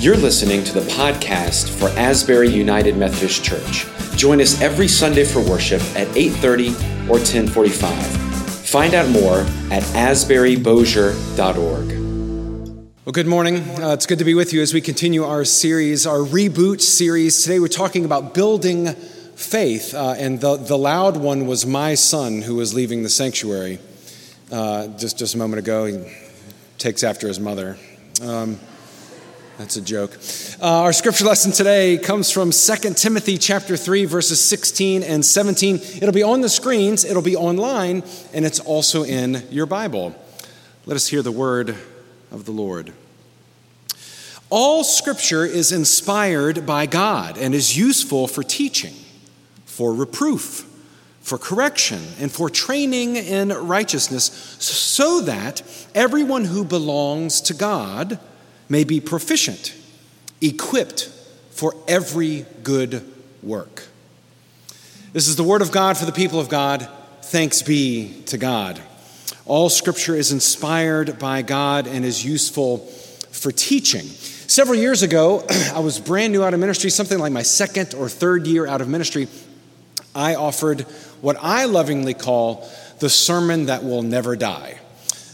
You're listening to the podcast for Asbury United Methodist Church. Join us every Sunday for worship at 8:30 or 10:45. Find out more at asburybosier.org. Well, good morning. Uh, it's good to be with you as we continue our series, our reboot series. Today we're talking about building faith, uh, and the, the loud one was my son who was leaving the sanctuary uh, just, just a moment ago. He takes after his mother. Um, that's a joke. Uh, our scripture lesson today comes from 2 Timothy chapter 3 verses 16 and 17. It'll be on the screens, it'll be online, and it's also in your Bible. Let us hear the word of the Lord. All scripture is inspired by God and is useful for teaching, for reproof, for correction, and for training in righteousness, so that everyone who belongs to God may be proficient, equipped for every good work. This is the word of God for the people of God. Thanks be to God. All scripture is inspired by God and is useful for teaching. Several years ago, I was brand new out of ministry, something like my second or third year out of ministry. I offered what I lovingly call the sermon that will never die.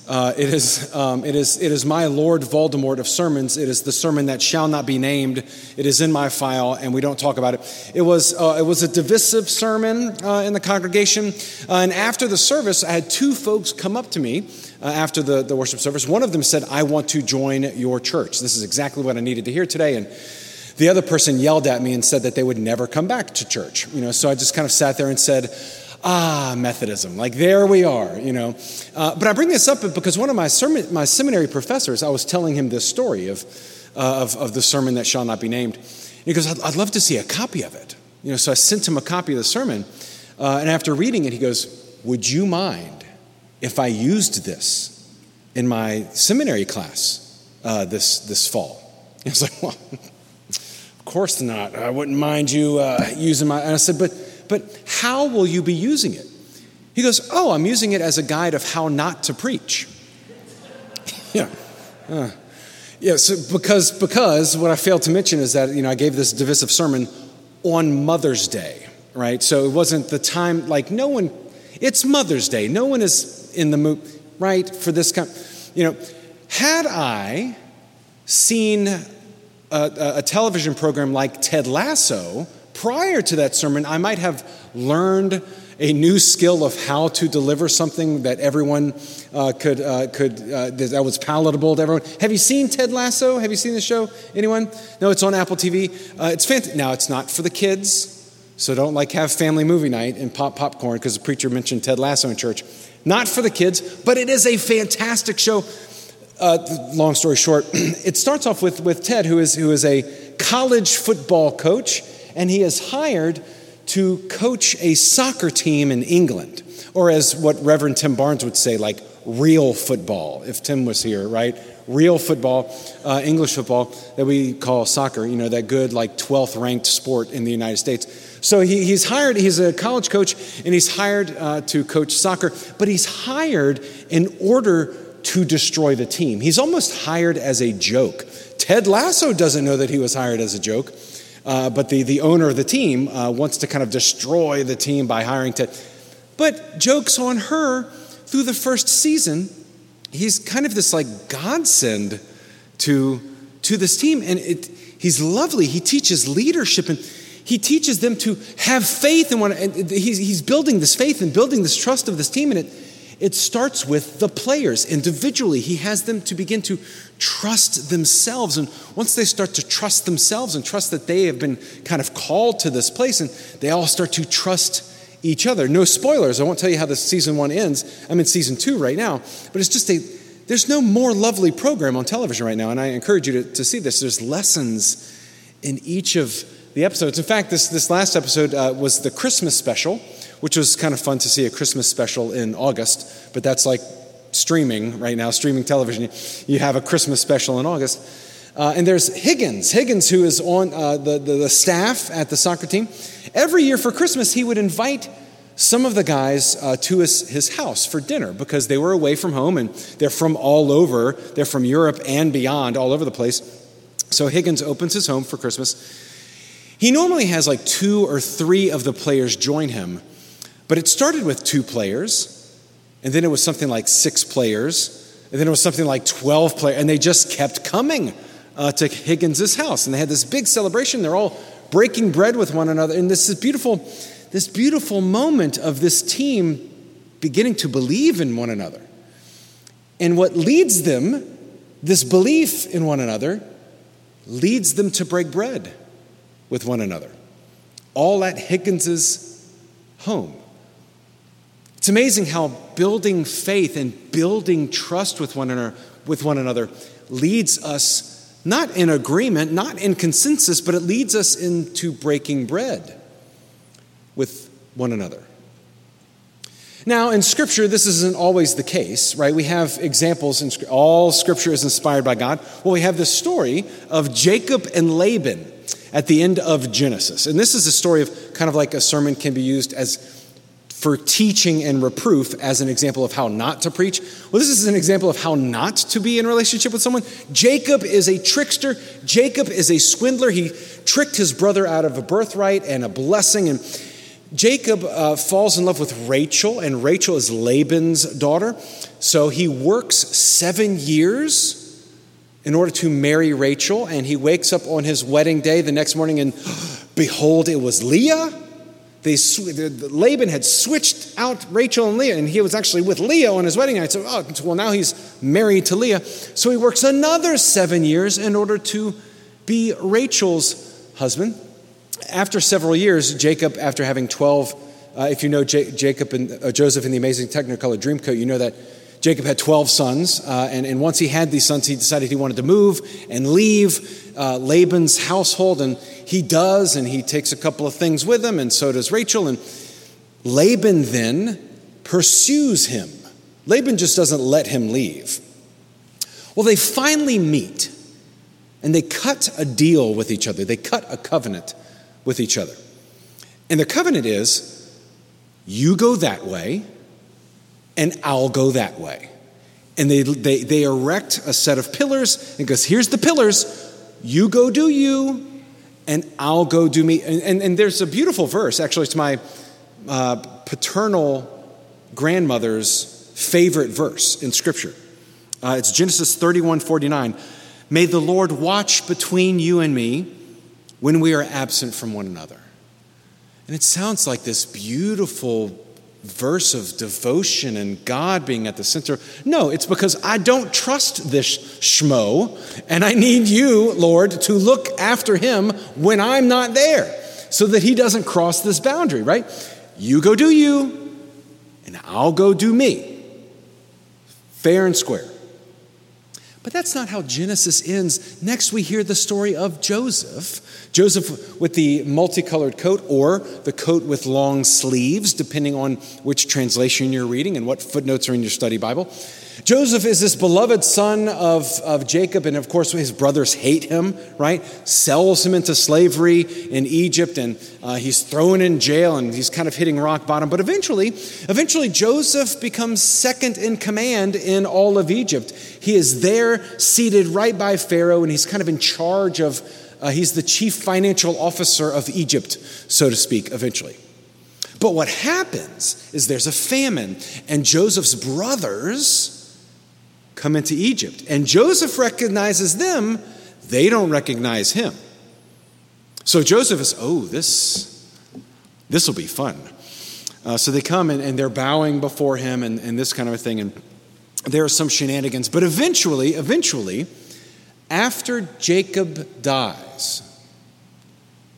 Uh, it, is, um, it, is, it is my Lord Voldemort of sermons. It is the sermon that shall not be named. It is in my file, and we don't talk about it. It was, uh, it was a divisive sermon uh, in the congregation. Uh, and after the service, I had two folks come up to me uh, after the, the worship service. One of them said, I want to join your church. This is exactly what I needed to hear today. And the other person yelled at me and said that they would never come back to church. You know, so I just kind of sat there and said, ah, Methodism. Like there we are, you know. Uh, but I bring this up because one of my, sermon, my seminary professors, I was telling him this story of, uh, of, of, the sermon that shall not be named. And he goes, I'd, I'd, love to see a copy of it. You know, so I sent him a copy of the sermon. Uh, and after reading it, he goes, Would you mind if I used this in my seminary class uh, this, this fall? I was like, Well, of course not. I wouldn't mind you uh, using my. And I said, But but how will you be using it? He goes, Oh, I'm using it as a guide of how not to preach. yeah. Uh, yeah, so because, because what I failed to mention is that, you know, I gave this divisive sermon on Mother's Day, right? So it wasn't the time, like, no one, it's Mother's Day. No one is in the mood, right, for this kind. You know, had I seen a, a, a television program like Ted Lasso, prior to that sermon, I might have learned a new skill of how to deliver something that everyone uh, could, uh, could uh, that was palatable to everyone. Have you seen Ted Lasso? Have you seen the show? Anyone? No, it's on Apple TV. Uh, it's fantastic. Now, it's not for the kids, so don't like have family movie night and pop popcorn because the preacher mentioned Ted Lasso in church. Not for the kids, but it is a fantastic show. Uh, long story short, it starts off with, with Ted, who is, who is a college football coach and he is hired to coach a soccer team in England, or as what Reverend Tim Barnes would say, like real football, if Tim was here, right? Real football, uh, English football that we call soccer, you know, that good, like 12th ranked sport in the United States. So he, he's hired, he's a college coach, and he's hired uh, to coach soccer, but he's hired in order to destroy the team. He's almost hired as a joke. Ted Lasso doesn't know that he was hired as a joke. Uh, but the, the owner of the team uh, wants to kind of destroy the team by hiring Ted. But jokes on her through the first season, he's kind of this like godsend to, to this team. And it, he's lovely. He teaches leadership and he teaches them to have faith in one. And he's, he's building this faith and building this trust of this team. And it, it starts with the players individually. He has them to begin to trust themselves. And once they start to trust themselves and trust that they have been kind of called to this place, and they all start to trust each other. No spoilers. I won't tell you how the season one ends. I'm in season two right now. But it's just a, there's no more lovely program on television right now. And I encourage you to, to see this. There's lessons in each of the episodes. In fact, this, this last episode uh, was the Christmas special which was kind of fun to see a Christmas special in August, but that's like streaming right now, streaming television. You have a Christmas special in August. Uh, and there's Higgins, Higgins, who is on uh, the, the, the staff at the soccer team. Every year for Christmas, he would invite some of the guys uh, to his, his house for dinner because they were away from home and they're from all over. They're from Europe and beyond, all over the place. So Higgins opens his home for Christmas. He normally has like two or three of the players join him, but it started with two players, and then it was something like six players, and then it was something like 12 players, and they just kept coming uh, to Higgins's house. And they had this big celebration. They're all breaking bread with one another. And this is beautiful, this beautiful moment of this team beginning to believe in one another. And what leads them, this belief in one another, leads them to break bread with one another, all at Higgins's home. It's amazing how building faith and building trust with one another, with one another leads us not in agreement, not in consensus, but it leads us into breaking bread with one another. Now, in Scripture, this isn't always the case, right? We have examples, in all Scripture is inspired by God. Well, we have the story of Jacob and Laban at the end of Genesis. And this is a story of kind of like a sermon can be used as for teaching and reproof as an example of how not to preach. Well, this is an example of how not to be in relationship with someone. Jacob is a trickster. Jacob is a swindler. He tricked his brother out of a birthright and a blessing. And Jacob uh, falls in love with Rachel, and Rachel is Laban's daughter. So he works seven years in order to marry Rachel, and he wakes up on his wedding day the next morning, and behold, it was Leah. They, Laban had switched out Rachel and Leah, and he was actually with Leah on his wedding night. So, oh, well, now he's married to Leah. So he works another seven years in order to be Rachel's husband after several years, Jacob, after having 12, uh, if you know J- Jacob and uh, Joseph in the amazing Technicolor Dreamcoat, you know that Jacob had 12 sons. Uh, and, and once he had these sons, he decided he wanted to move and leave uh, Laban's household. And he does, and he takes a couple of things with him, and so does Rachel. And Laban then pursues him. Laban just doesn't let him leave. Well, they finally meet and they cut a deal with each other. They cut a covenant with each other. And the covenant is you go that way, and I'll go that way. And they, they, they erect a set of pillars and goes, here's the pillars, you go do you, and I'll go do me. And, and, and there's a beautiful verse, actually, it's my uh, paternal grandmother's favorite verse in Scripture. Uh, it's Genesis 31 49. May the Lord watch between you and me when we are absent from one another. And it sounds like this beautiful verse of devotion and God being at the center. No, it's because I don't trust this schmo, and I need you, Lord, to look after him when I'm not there so that he doesn't cross this boundary, right? You go do you, and I'll go do me. Fair and square. But that's not how Genesis ends. Next, we hear the story of Joseph. Joseph with the multicolored coat or the coat with long sleeves, depending on which translation you're reading and what footnotes are in your study Bible. Joseph is this beloved son of, of Jacob, and of course, his brothers hate him, right? Sells him into slavery in Egypt, and uh, he's thrown in jail, and he's kind of hitting rock bottom. But eventually, eventually, Joseph becomes second in command in all of Egypt. He is there, seated right by Pharaoh, and he's kind of in charge of, uh, he's the chief financial officer of Egypt, so to speak, eventually. But what happens is there's a famine, and Joseph's brothers come into Egypt. And Joseph recognizes them, they don't recognize him. So Joseph is, oh, this, this will be fun. Uh, so they come and, and, they're bowing before him and, and this kind of a thing. And there are some shenanigans. But eventually, eventually, after Jacob dies,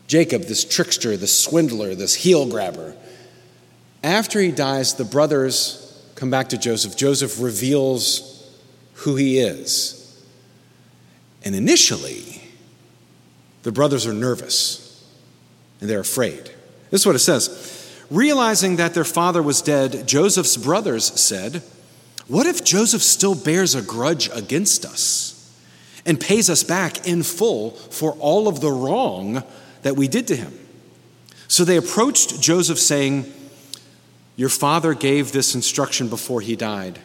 Jacob, this trickster, this swindler, this heel grabber, after he dies, the brothers come back to Joseph. Joseph reveals who he is. And initially, the brothers are nervous and they're afraid. This is what it says. Realizing that their father was dead, Joseph's brothers said, What if Joseph still bears a grudge against us and pays us back in full for all of the wrong that we did to him? So they approached Joseph, saying, Your father gave this instruction before he died.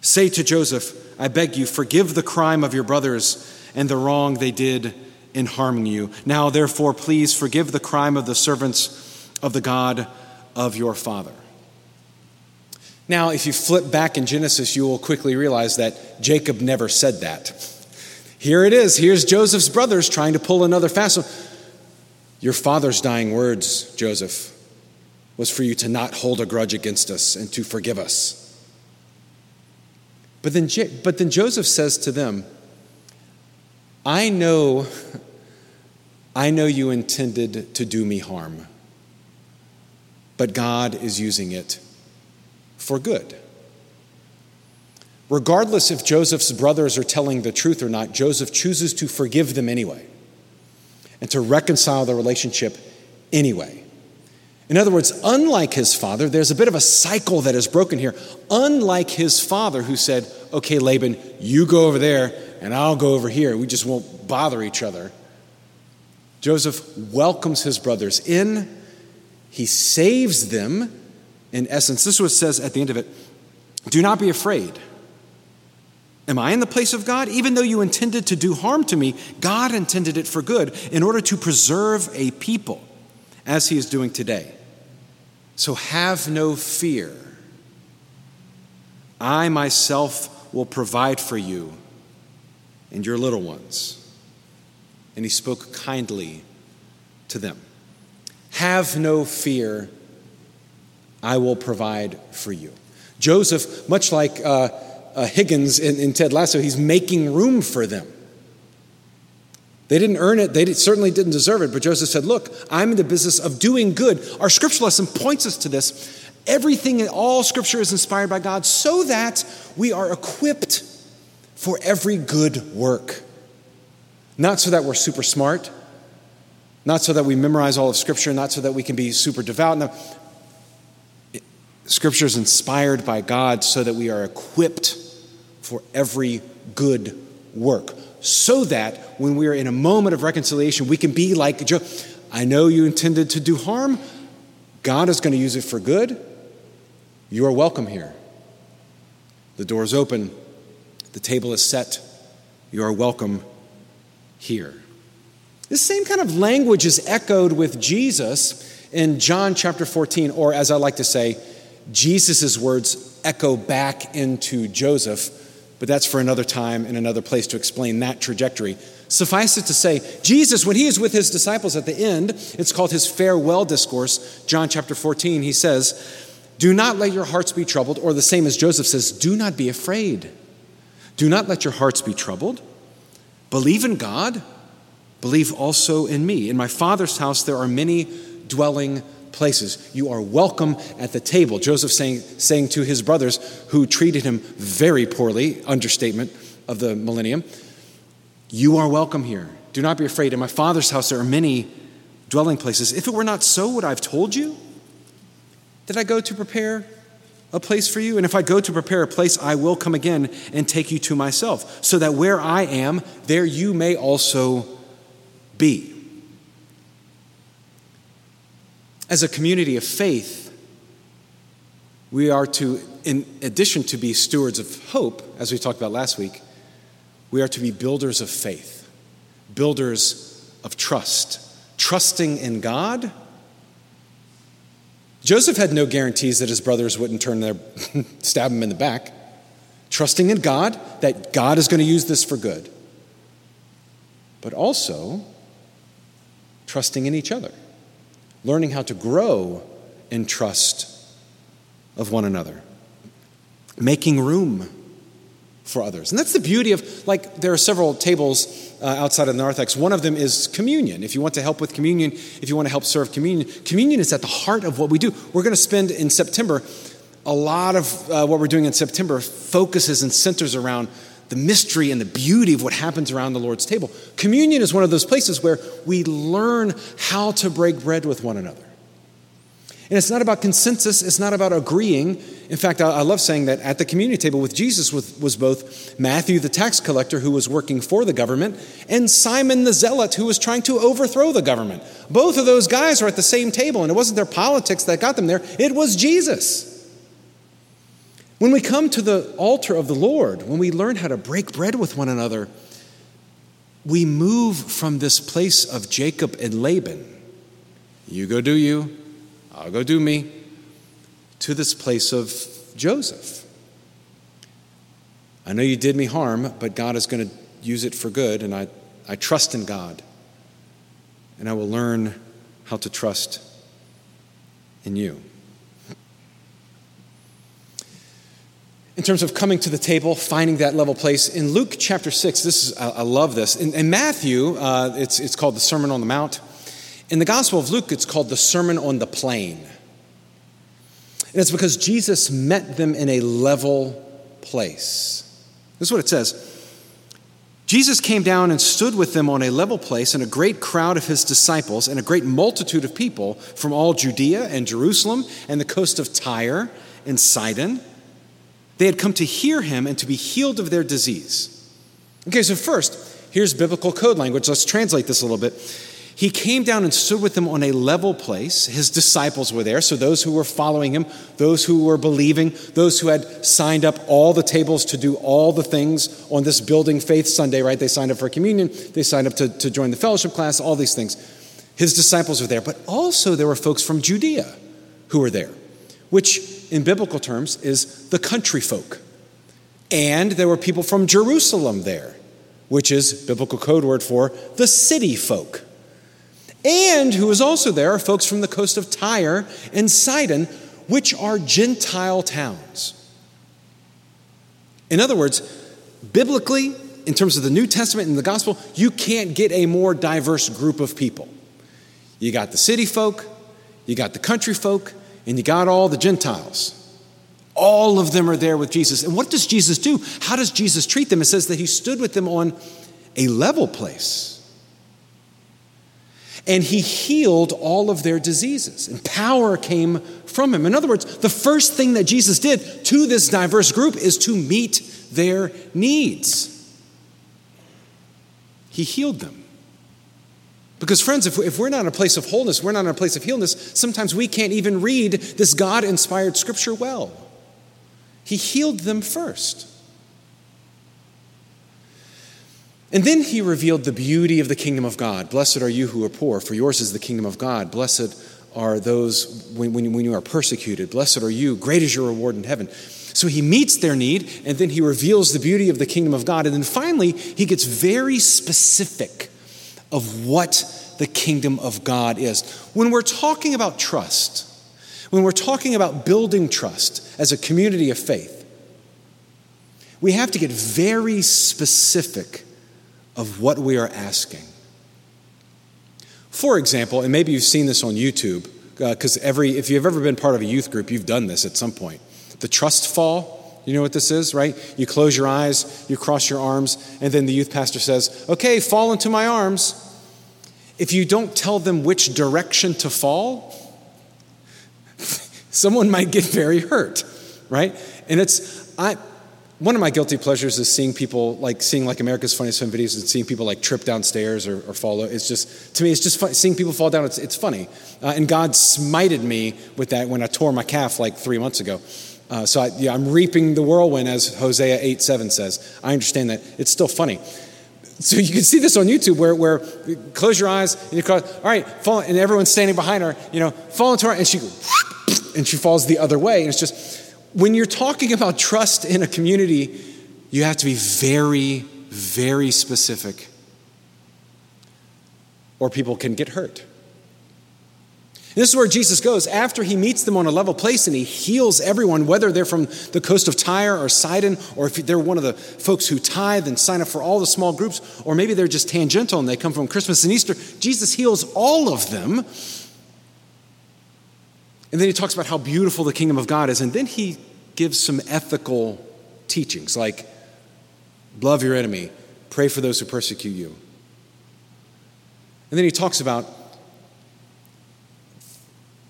Say to Joseph, I beg you, forgive the crime of your brothers and the wrong they did in harming you. Now, therefore, please forgive the crime of the servants of the God of your father. Now, if you flip back in Genesis, you will quickly realize that Jacob never said that. Here it is. Here's Joseph's brothers trying to pull another fast one. Your father's dying words, Joseph, was for you to not hold a grudge against us and to forgive us. But then, but then Joseph says to them, I know, I know you intended to do me harm, but God is using it for good. Regardless if Joseph's brothers are telling the truth or not, Joseph chooses to forgive them anyway and to reconcile the relationship anyway. In other words, unlike his father, there's a bit of a cycle that is broken here. Unlike his father, who said, Okay, Laban, you go over there and I'll go over here. We just won't bother each other. Joseph welcomes his brothers in, he saves them. In essence, this is what it says at the end of it Do not be afraid. Am I in the place of God? Even though you intended to do harm to me, God intended it for good in order to preserve a people, as He is doing today. So have no fear. I myself will provide for you and your little ones. And he spoke kindly to them. Have no fear. I will provide for you. Joseph, much like uh, uh, Higgins in, in Ted Lasso, he's making room for them. They didn't earn it, they certainly didn't deserve it, but Joseph said, Look, I'm in the business of doing good. Our scripture lesson points us to this. Everything in all scripture is inspired by God so that we are equipped for every good work. Not so that we're super smart, not so that we memorize all of scripture, not so that we can be super devout. No. Scripture is inspired by God so that we are equipped for every good work. So that when we are in a moment of reconciliation, we can be like Job. I know you intended to do harm. God is going to use it for good. You are welcome here. The door is open, the table is set. You are welcome here. This same kind of language is echoed with Jesus in John chapter 14, or as I like to say, Jesus' words echo back into Joseph but that's for another time and another place to explain that trajectory. Suffice it to say, Jesus, when he is with his disciples at the end, it's called his farewell discourse, John chapter 14, he says, Do not let your hearts be troubled, or the same as Joseph says, Do not be afraid. Do not let your hearts be troubled. Believe in God, believe also in me. In my Father's house there are many dwelling places. You are welcome at the table. Joseph saying, saying to his brothers who treated him very poorly, understatement of the millennium, You are welcome here. Do not be afraid. In my father's house there are many dwelling places. If it were not so, would I have told you? Did I go to prepare a place for you? And if I go to prepare a place, I will come again and take you to myself, so that where I am, there you may also be. As a community of faith, we are to, in addition to be stewards of hope, as we talked about last week, we are to be builders of faith, builders of trust, trusting in God. Joseph had no guarantees that his brothers wouldn't turn their stab him in the back. Trusting in God, that God is going to use this for good. But also trusting in each other learning how to grow in trust of one another, making room for others. And that's the beauty of, like, there are several tables uh, outside of the narthex. One of them is communion. If you want to help with communion, if you want to help serve communion, communion is at the heart of what we do. We're going to spend in September a lot of uh, what we're doing in September focuses and centers around the mystery and the beauty of what happens around the Lord's table. Communion is one of those places where we learn how to break bread with one another. And it's not about consensus, it's not about agreeing. In fact, I, love saying that at the community table with Jesus was, was both Matthew, the tax collector, who was working for the government, and Simon the zealot, who was trying to overthrow the government. Both of those guys were at the same table, and it wasn't their politics that got them there, it was Jesus. When we come to the altar of the Lord, when we learn how to break bread with one another, we move from this place of Jacob and Laban, you go do you, I'll go do me, to this place of Joseph. I know you did me harm, but God is going to use it for good, and I, I trust in God. And I will learn how to trust in you. In terms of coming to the table, finding that level place. In Luke chapter 6, this is, I, love this. In, in Matthew, uh, it's, it's called the Sermon on the Mount. In the Gospel of Luke, it's called the Sermon on the Plain. And it's because Jesus met them in a level place. This is what it says. Jesus came down and stood with them on a level place, and a great crowd of his disciples and a great multitude of people from all Judea and Jerusalem and the coast of Tyre and Sidon they had come to hear him and to be healed of their disease. Okay, so first, here's biblical code language. Let's translate this a little bit. He came down and stood with them on a level place. His disciples were there, so those who were following him, those who were believing, those who had signed up all the tables to do all the things on this building faith Sunday, right? They signed up for communion, they signed up to, to join the fellowship class, all these things. His disciples were there, but also there were folks from Judea who were there, which in biblical terms, is the country folk. And there were people from Jerusalem there, which is biblical code word for the city folk. And who was also there are folks from the coast of Tyre and Sidon, which are Gentile towns. In other words, biblically, in terms of the New Testament and the gospel, you can't get a more diverse group of people. You got the city folk, you got the country folk, and you got all the Gentiles. All of them are there with Jesus. And what does Jesus do? How does Jesus treat them? It says that he stood with them on a level place. And he healed all of their diseases, and power came from him. In other words, the first thing that Jesus did to this diverse group is to meet their needs. He healed them. Because, friends, if, we're not in a place of wholeness, we're not in a place of healness, sometimes we can't even read this God inspired scripture well. He healed them first. And then he revealed the beauty of the kingdom of God. Blessed are you who are poor, for yours is the kingdom of God. Blessed are those when, when, when you are persecuted. Blessed are you, great is your reward in heaven. So he meets their need, and then he reveals the beauty of the kingdom of God. And then finally, he gets very specific of what the kingdom of God is. When we're talking about trust, when we're talking about building trust as a community of faith, we have to get very specific of what we are asking. For example, and maybe you've seen this on YouTube, because uh, every if you've ever been part of a youth group, you've done this at some point. The trust fall, you know what this is, right? You close your eyes, you cross your arms, and then the youth pastor says, Okay, fall into my arms. If you don't tell them which direction to fall, someone might get very hurt, right? And it's, I, one of my guilty pleasures is seeing people like seeing like America's Funniest Home Videos and seeing people like trip downstairs or, or fall. It's just to me, it's just fun. seeing people fall down. It's, it's funny, uh, and God smited me with that when I tore my calf like three months ago. Uh, so I, yeah, I'm reaping the whirlwind, as Hosea 8 7 says. I understand that. It's still funny. So you can see this on YouTube where, where close your eyes and you call, all right, fall, and everyone's standing behind her, you know, fall into her, and she goes and she falls the other way. And it's just when you're talking about trust in a community, you have to be very, very specific, or people can get hurt. This is where Jesus goes after he meets them on a level place and he heals everyone, whether they're from the coast of Tyre or Sidon, or if they're one of the folks who tithe and sign up for all the small groups, or maybe they're just tangential and they come from Christmas and Easter. Jesus heals all of them. And then he talks about how beautiful the kingdom of God is. And then he gives some ethical teachings like love your enemy, pray for those who persecute you. And then he talks about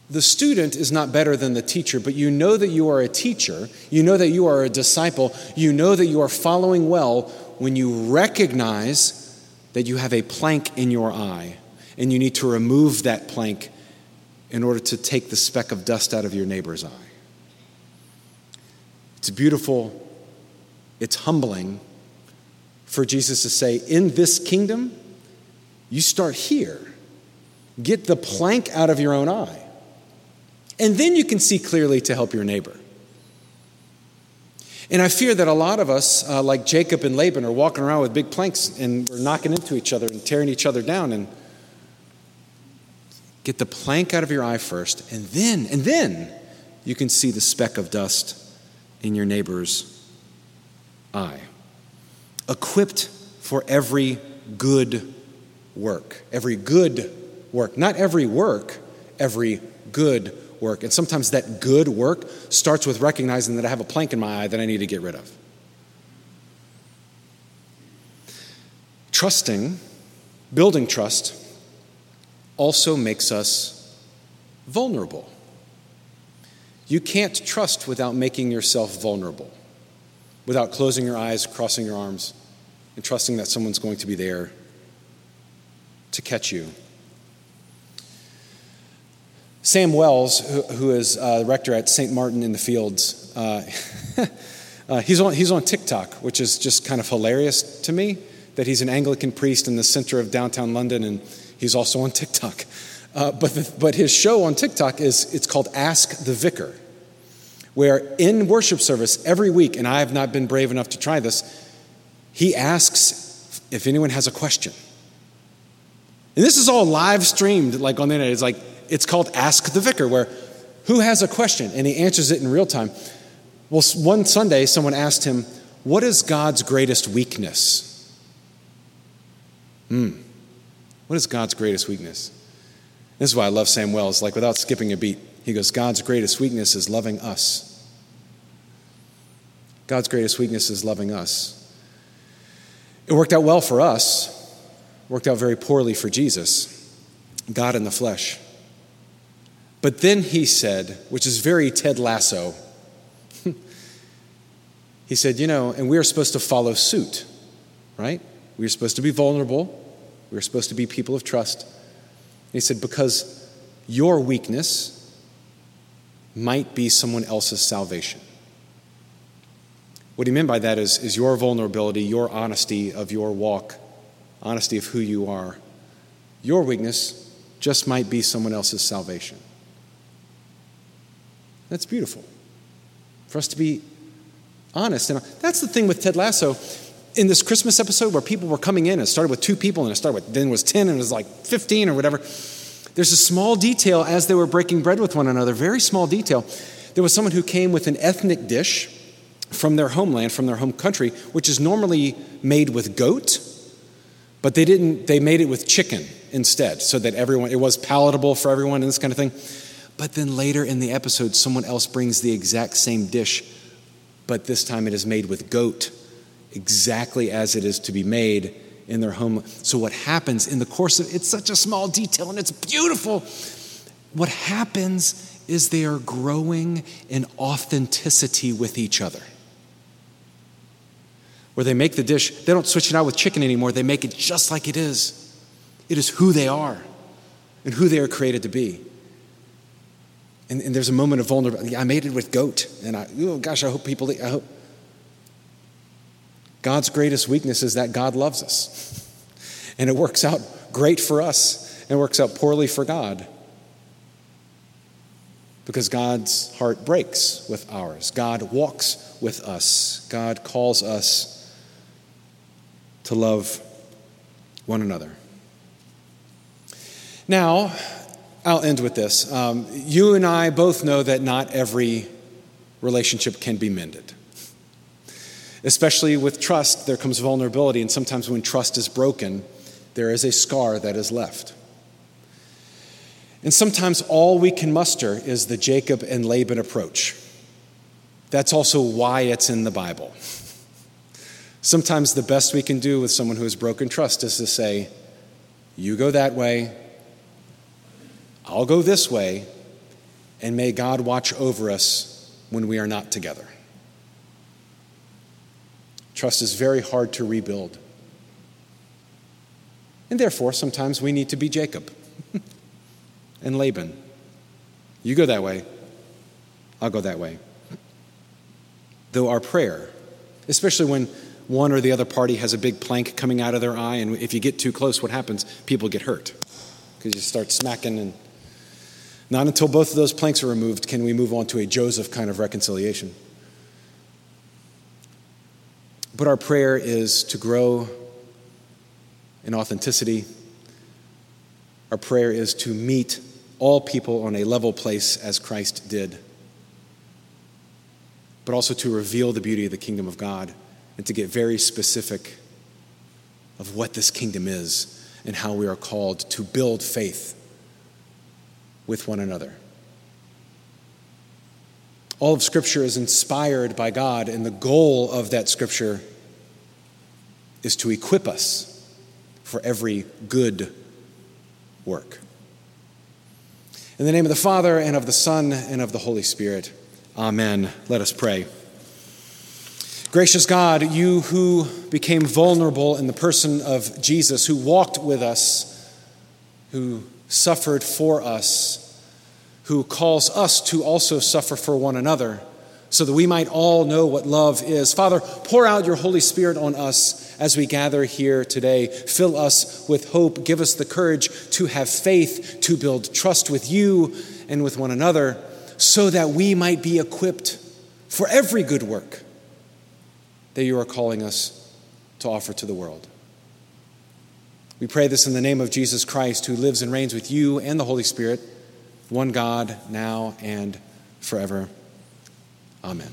the student is not better than the teacher, but you know that you are a teacher, you know that you are a disciple, you know that you are following well when you recognize that you have a plank in your eye and you need to remove that plank in order to take the speck of dust out of your neighbor's eye. It's beautiful, it's humbling, for Jesus to say, In this kingdom, you start here. Get the plank out of your own eye. And then you can see clearly to help your neighbor. And I fear that a lot of us, uh, like Jacob and Laban, are walking around with big planks and we're knocking into each other and tearing each other down. And get the plank out of your eye first, and then, and then you can see the speck of dust in your neighbor's eye. Equipped for every good work. Every good work. Not every work, every good work. And sometimes that good work starts with recognizing that I have a plank in my eye that I need to get rid of. Trusting, building trust, also makes us vulnerable. You can't trust without making yourself vulnerable, without closing your eyes, crossing your arms, and trusting that someone's going to be there to catch you. Sam Wells, who, who is uh, rector at St. Martin in the Fields, uh, uh, he's, on, he's on TikTok, which is just kind of hilarious to me that he's an Anglican priest in the center of downtown London, and he's also on TikTok. Uh, but, the, but his show on TikTok is it's called Ask the Vicar, where in worship service every week, and I have not been brave enough to try this, he asks if anyone has a question. And this is all live streamed, like on the internet. It's like it's called Ask the Vicar, where who has a question? And he answers it in real time. Well, one Sunday, someone asked him, What is God's greatest weakness? Hmm. What is God's greatest weakness? This is why I love Sam Wells. Like, without skipping a beat, he goes, God's greatest weakness is loving us. God's greatest weakness is loving us. It worked out well for us, worked out very poorly for Jesus, God in the flesh. But then he said, which is very Ted Lasso, he said, You know, and we are supposed to follow suit, right? We are supposed to be vulnerable. We are supposed to be people of trust. And he said, Because your weakness might be someone else's salvation. What he meant by that is, is your vulnerability, your honesty of your walk, honesty of who you are. Your weakness just might be someone else's salvation. That's beautiful. For us to be honest. And that's the thing with Ted Lasso. In this Christmas episode where people were coming in, it started with two people and it started with, then it was 10 and it was like 15 or whatever. There's a small detail as they were breaking bread with one another, very small detail. There was someone who came with an ethnic dish from their homeland, from their home country, which is normally made with goat, but they didn't, they made it with chicken instead, so that everyone, it was palatable for everyone and this kind of thing. But then later in the episode, someone else brings the exact same dish, but this time it is made with goat, exactly as it is to be made in their home. So, what happens in the course of it's such a small detail and it's beautiful. What happens is they are growing in authenticity with each other. Where they make the dish, they don't switch it out with chicken anymore, they make it just like it is. It is who they are and who they are created to be. And, and there's a moment of vulnerability. I made it with goat, and I, oh gosh, I hope people, I hope. God's greatest weakness is that God loves us. And it works out great for us and works out poorly for God. Because God's heart breaks with ours. God walks with us. God calls us to love one another. Now, I'll end with this. Um, you and I both know that not every relationship can be mended. Especially with trust, there comes vulnerability, and sometimes when trust is broken, there is a scar that is left. And sometimes all we can muster is the Jacob and Laban approach. That's also why it's in the Bible. Sometimes the best we can do with someone who has broken trust is to say, You go that way, I'll go this way, and may God watch over us when we are not together. Trust is very hard to rebuild. And therefore, sometimes we need to be Jacob and Laban. You go that way, I'll go that way. Though our prayer, especially when one or the other party has a big plank coming out of their eye, and if you get too close, what happens? People get hurt because you start smacking. And not until both of those planks are removed can we move on to a Joseph kind of reconciliation. But our prayer is to grow in authenticity. Our prayer is to meet all people on a level place as Christ did, but also to reveal the beauty of the kingdom of God and to get very specific of what this kingdom is and how we are called to build faith with one another. All of Scripture is inspired by God, and the goal of that Scripture is to equip us for every good work. In the name of the Father, and of the Son, and of the Holy Spirit, Amen. Let us pray. Gracious God, you who became vulnerable in the person of Jesus, who walked with us, who suffered for us, who calls us to also suffer for one another, so that we might all know what love is. Father, pour out your Holy Spirit on us as we gather here today. Fill us with hope. Give us the courage to have faith, to build trust with you and with one another, so that we might be equipped for every good work that you are calling us to offer to the world. We pray this in the name of Jesus Christ, who lives and reigns with you and the Holy Spirit one God, now and forever. Amen.